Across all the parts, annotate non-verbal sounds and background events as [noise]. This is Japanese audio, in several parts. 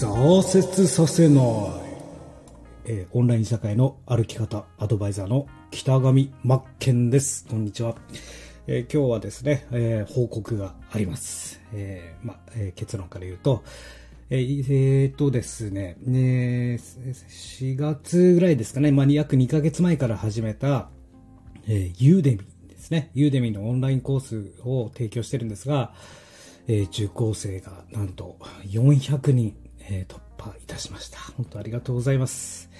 挫折させない、えーオンライン社会の歩き方アドバイザーの北上真剣です。こんにちは、えー今日はですね、えー報告があります、えーまえー結論から言うとえーえーっとですねね4月ぐらいですかね、まあ、約2ヶ月前から始めた、えーユーデミですね。ユーデミのオンラインコースを提供してるんですが、えー受講生がなんと400人、えー突破いたしました。本当ありがとうございます。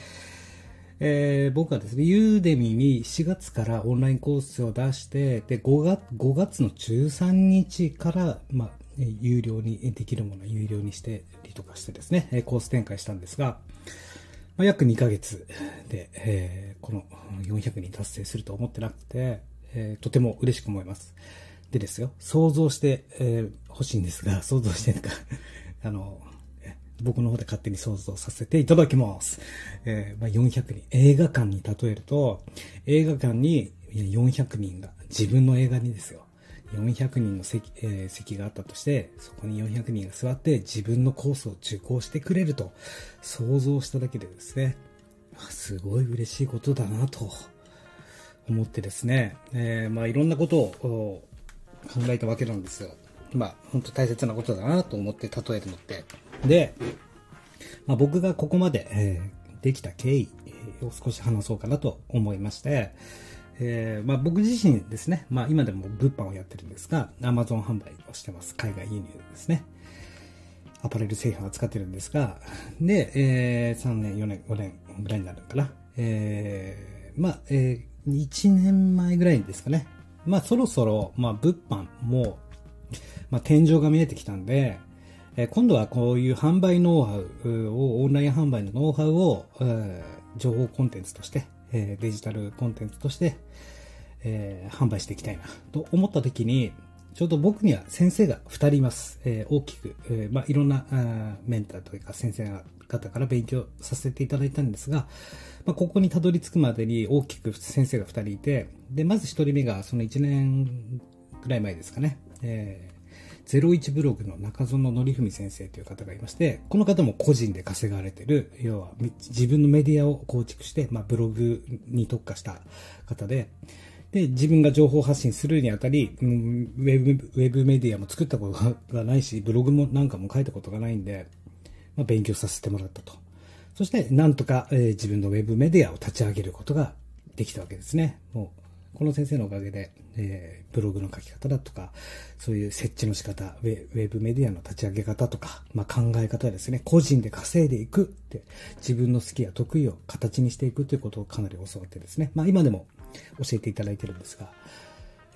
えー僕はですね、ユーデミに4月からオンラインコースを出して、で、5月 ,5 月の13日から、まあ、有料にできるものは有料にしてりとかしてですね、コース展開したんですが、まあ、約2ヶ月で、えーこの400人達成すると思ってなくて、えーとても嬉しく思います。でですよ、想像して、えー欲しいんですが、想像してなんか、あの、僕の方で勝手に想像させていただきます。えーまあ、400人。映画館に例えると、映画館に400人が、自分の映画にですよ。400人の席,、えー席があったとして、そこに400人が座って自分のコースを受講してくれると想像しただけでですね、すごい嬉しいことだなと思ってですね、えーまあいろんなことを考えたわけなんですよ。まあ本当大切なことだなと思って例えるのって。で、まあ、僕がここまで、えーできた経緯を少し話そうかなと思いまして、えーまあ、僕自身ですね、まあ、今でも物販をやってるんですが、Amazon 販売をしてます。海外輸入ですね。アパレル製品を扱ってるんですが、で、えー3年、4年、5年ぐらいになるのかな。えーまあ、えー1年前ぐらいですかね。まあ、そろそろ、まあ、物販も、まあ、天井が見えてきたんで、え今度はこういう販売ノウハウを、オンライン販売のノウハウを、え情報コンテンツとして、えデジタルコンテンツとして、え販売していきたいなと思った時に、ちょうど僕には先生が2人います。え大きく、えまあ、いろんなあメンターというか先生方から勉強させていただいたんですが、ま、ここにたどり着くまでに大きく先生が2人いて、で、まず1人目がその1年ぐらい前ですかね、えー01ブログの中園則文先生という方がいまして、この方も個人で稼がれてる、要は自分のメディアを構築して、まあ、ブログに特化した方で、で、自分が情報発信するにあたり、うんウェブ、ウェブメディアも作ったことがないし、ブログもなんかも書いたことがないんで、まあ、勉強させてもらったと。そして、なんとか、えー自分のウェブメディアを立ち上げることができたわけですね。も、この先生のおかげで、えーブログの書き方だとか、そういう設置の仕方、ウェウェブメディアの立ち上げ方とか、まあ、考え方ですね、個人で稼いでいくって、自分の好きや得意を形にしていくということをかなり教わってですね、まあ、今でも教えていただいてるんですが、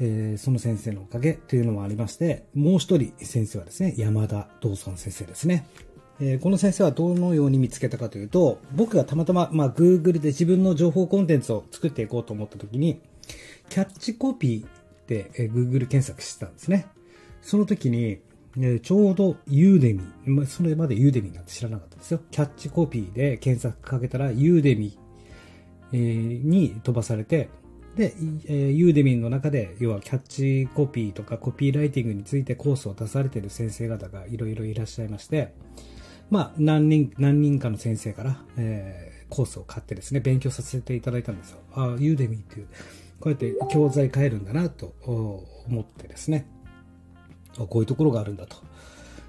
えーその先生のおかげというのもありまして、もう一人先生はですね、山田道尊先生ですね。えーこの先生はどのように見つけたかというと、僕がたまたま、まあ、Google で自分の情報コンテンツを作っていこうと思った時に、キャッチコピーで、え Google 検索してたんですね。その時に、えちょうど Udemy、ま、それまで Udemy なんて知らなかったんですよ。キャッチコピーで検索かけたら Udemy に飛ばされて、で、え Udemy の中で、要はキャッチコピーとかコピーライティングについてコースを出されている先生方がいろいろいらっしゃいまして、まあ、何人、何人かの先生から、えーコースを買ってですね、勉強させていただいたんですよ。あ Udemy っていう、こうやって教材買えるんだなと思ってですね、こういうところがあるんだと。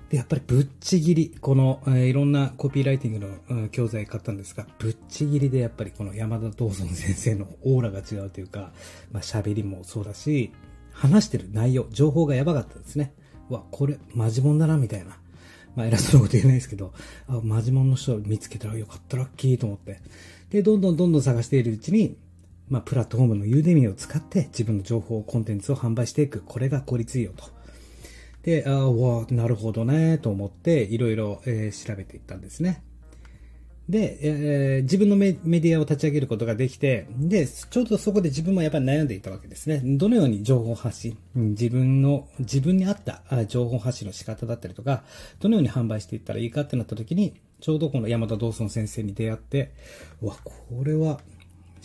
で、やっぱりぶっちぎり、この、えいろんなコピーライティングの、教材買ったんですが、ぶっちぎりでやっぱりこの山田道尊先生のオーラが違うというか、まあ喋りもそうだし、話してる内容、情報がやばかったですね。わ、これ、マジモンだな、みたいな。まあ偉そうなこと言えないですけど、あ、マジモンの人見つけたらよかった、ラッキーと思って。で、どんどんどんどん探しているうちに、まあ、プラットフォームのユーデミーを使って自分の情報コンテンツを販売していく。これが効率いいよと。で、ああ、わなるほどね、と思って、いろいろ、えー調べていったんですね。で、えー自分のメディアを立ち上げることができて、で、ちょうどそこで自分もやっぱり悩んでいたわけですね。どのように情報発信、自分の、自分に合った情報発信の仕方だったりとか、どのように販売していったらいいかってなった時に、ちょうどこの山田道尊先生に出会って、うわ、これは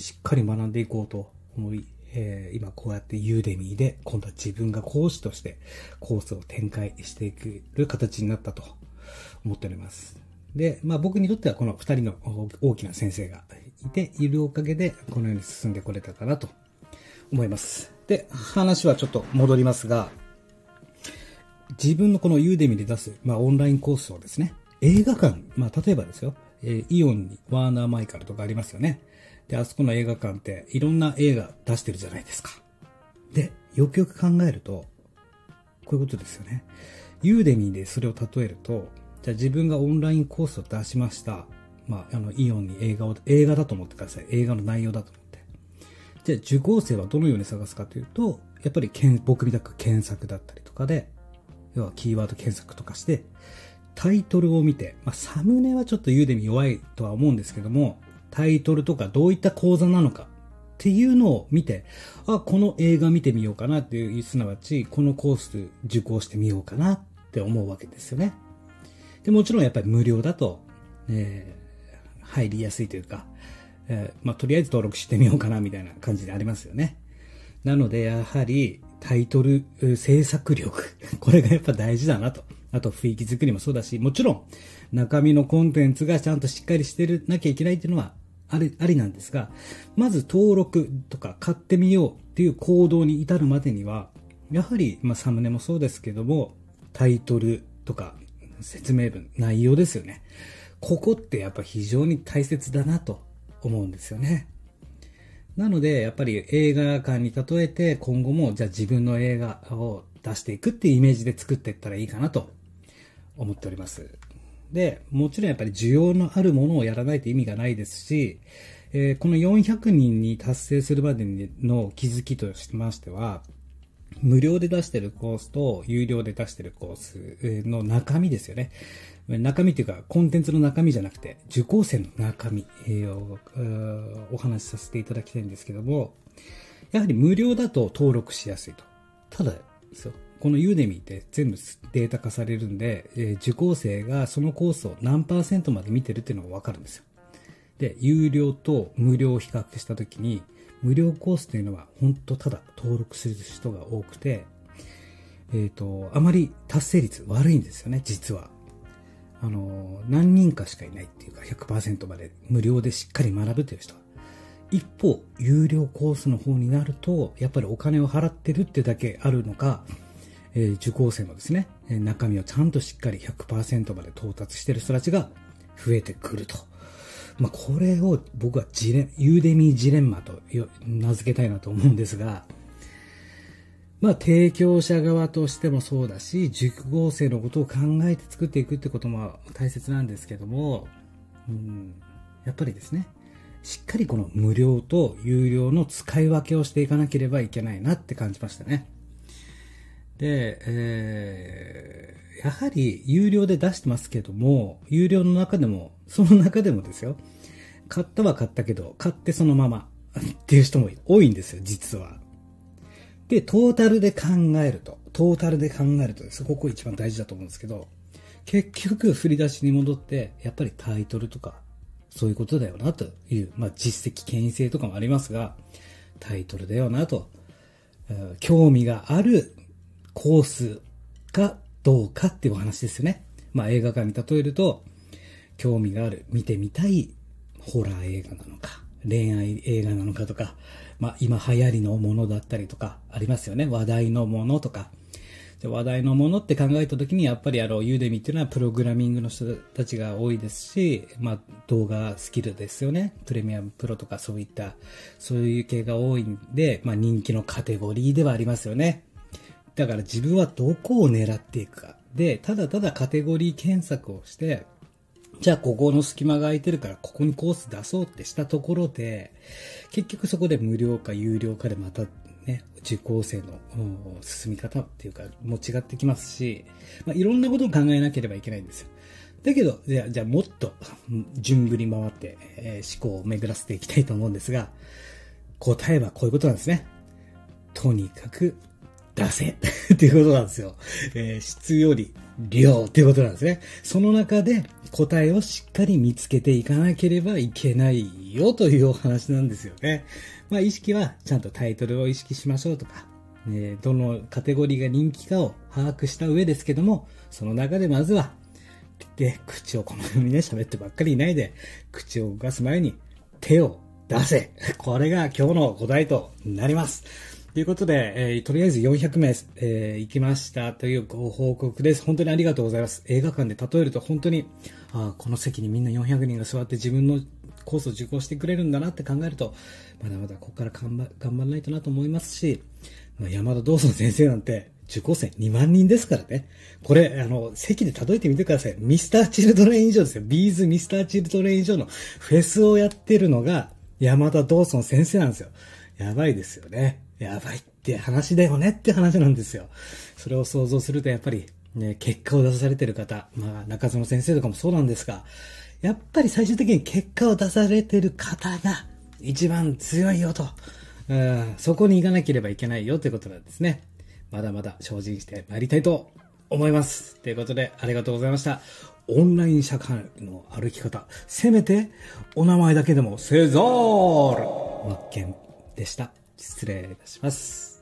しっかり学んでいこうと思い、えー今こうやってユーデミーで今度は自分が講師としてコースを展開していく形になったと思っております。で、まあ僕にとってはこの二人の大きな先生がいているおかげで、このように進んでこれたかなと思います。で、話はちょっと戻りますが、自分のこのユーデミで出す、まあオンラインコースをですね、映画館、まあ例えばですよ、えー、イオンにワーナーマイカルとかありますよね。で、あそこの映画館っていろんな映画出してるじゃないですか。で、よくよく考えると、こういうことですよね。ユーデミーでそれを例えると、じゃあ自分がオンラインコースを出しました。まあ、あの、イオンに映画を、映画だと思ってください。映画の内容だと思って。じゃあ受講生はどのように探すかというと、やっぱり僕みたく検索だったりとかで、要はキーワード検索とかして、タイトルを見て、まあ、サムネはちょっとユーデミ弱いとは思うんですけども、タイトルとかどういった講座なのかっていうのを見て、あ、この映画見てみようかなっていう、すなわち、このコース受講してみようかなって思うわけですよね。で、もちろんやっぱり無料だと、えー、入りやすいというか、えー、まあ、とりあえず登録してみようかなみたいな感じでありますよね。なので、やはり、タイトル、制作力、[laughs] これがやっぱ大事だなと。あと雰囲気作りもそうだし、もちろん中身のコンテンツがちゃんとしっかりしてるなきゃいけないっていうのはあり、ありなんですが、まず登録とか買ってみようっていう行動に至るまでには、やはり、まあ、サムネもそうですけども、タイトルとか説明文、内容ですよね。ここってやっぱ非常に大切だなと思うんですよね。なので、やっぱり映画館に例えて今後もじゃあ自分の映画を出していくっていうイメージで作っていったらいいかなと思っております。で、もちろんやっぱり需要のあるものをやらないと意味がないですし、えー、この400人に達成するまでの気づきとしましては、無料で出してるコースと有料で出してるコースの中身ですよね。中身っていうか、コンテンツの中身じゃなくて、受講生の中身をお話しさせていただきたいんですけども、やはり無料だと登録しやすいと。ただですよ。このユーデミーって全部データ化されるんで、えー、受講生がそのコースを何パーセントまで見てるっていうのがわかるんですよ。で、有料と無料を比較したときに、無料コースというのは本当ただ登録する人が多くて、えっ、ー、と、あまり達成率悪いんですよね、実は。あの、何人かしかいないっていうか100%まで無料でしっかり学ぶという人は。一方、有料コースの方になると、やっぱりお金を払ってるってだけあるのか、えー、受講生もですね、中身をちゃんとしっかり100%まで到達してる人たちが増えてくると。まあ、これを僕はジレ、ユーデミージレンマと名付けたいなと思うんですが、まあ、提供者側としてもそうだし、受講生のことを考えて作っていくってことも大切なんですけども、うん、やっぱりですね、しっかりこの無料と有料の使い分けをしていかなければいけないなって感じましたね。で、えー、やはり有料で出してますけども、有料の中でも、その中でもですよ、買ったは買ったけど、買ってそのままっていう人も多いんですよ、実は。で、トータルで考えると、トータルで考えるとです、ここ一番大事だと思うんですけど、結局振り出しに戻って、やっぱりタイトルとか、そういうことだよなという、まあ実績、権威性とかもありますが、タイトルだよなと、興味があるコースかどうかっていうお話ですよね。まあ映画館に例えると、興味がある、見てみたいホラー映画なのか、恋愛映画なのかとか、まあ今流行りのものだったりとかありますよね。話題のものとか。で話題のものって考えた時にやっぱりあのユーデミっていうのはプログラミングの人たちが多いですし、まあ動画スキルですよね。プレミアムプロとかそういった、そういう系が多いんで、まあ人気のカテゴリーではありますよね。だから自分はどこを狙っていくか。で、ただただカテゴリー検索をして、じゃあここの隙間が空いてるからここにコース出そうってしたところで、結局そこで無料か有料かでまたね、受講生の進み方っていうかも違ってきますし、まあ、いろんなことを考えなければいけないんですよ。だけど、じゃあ、じゃあもっと順繰り回って、えー、思考を巡らせていきたいと思うんですが、答えはこういうことなんですね。とにかく出せ [laughs] っていうことなんですよ。えー、質より量っていうことなんですね。その中で答えをしっかり見つけていかなければいけないよというお話なんですよね。まあ意識はちゃんとタイトルを意識しましょうとか、えどのカテゴリーが人気かを把握した上ですけども、その中でまずはで、口をこのようにね、喋ってばっかりいないで、口を動かす前に手を出せ。これが今日の答えとなります。ということで、えー、とりあえず400名、えー、行きましたというご報告です。本当にありがとうございます。映画館で例えると本当に、あこの席にみんな400人が座って自分のコースを受講してくれるんだなって考えると、まだまだここから頑張頑張らないとなと思いますし、まあ、山田道尊先生なんて、受講生2万人ですからね。これ、あの、席で例えてみてください。 Mr.Children 以上ですよ。 B'z Mr.Children 以上のフェスをやってるのが山田道尊先生なんですよ。やばいですよね。やばいって話だよねって話なんですよ。それを想像するとやっぱり、ね、結果を出されてる方、まあ中園先生とかもそうなんですが、やっぱり最終的に結果を出されてる方が一番強いよと。うん、そこに行かなければいけないよということなんですね。まだまだ精進してまいりたいと思います。ということで、ありがとうございました。オンライン社会の歩き方、せめてお名前だけでもセザールマッケンでした。失礼いたします。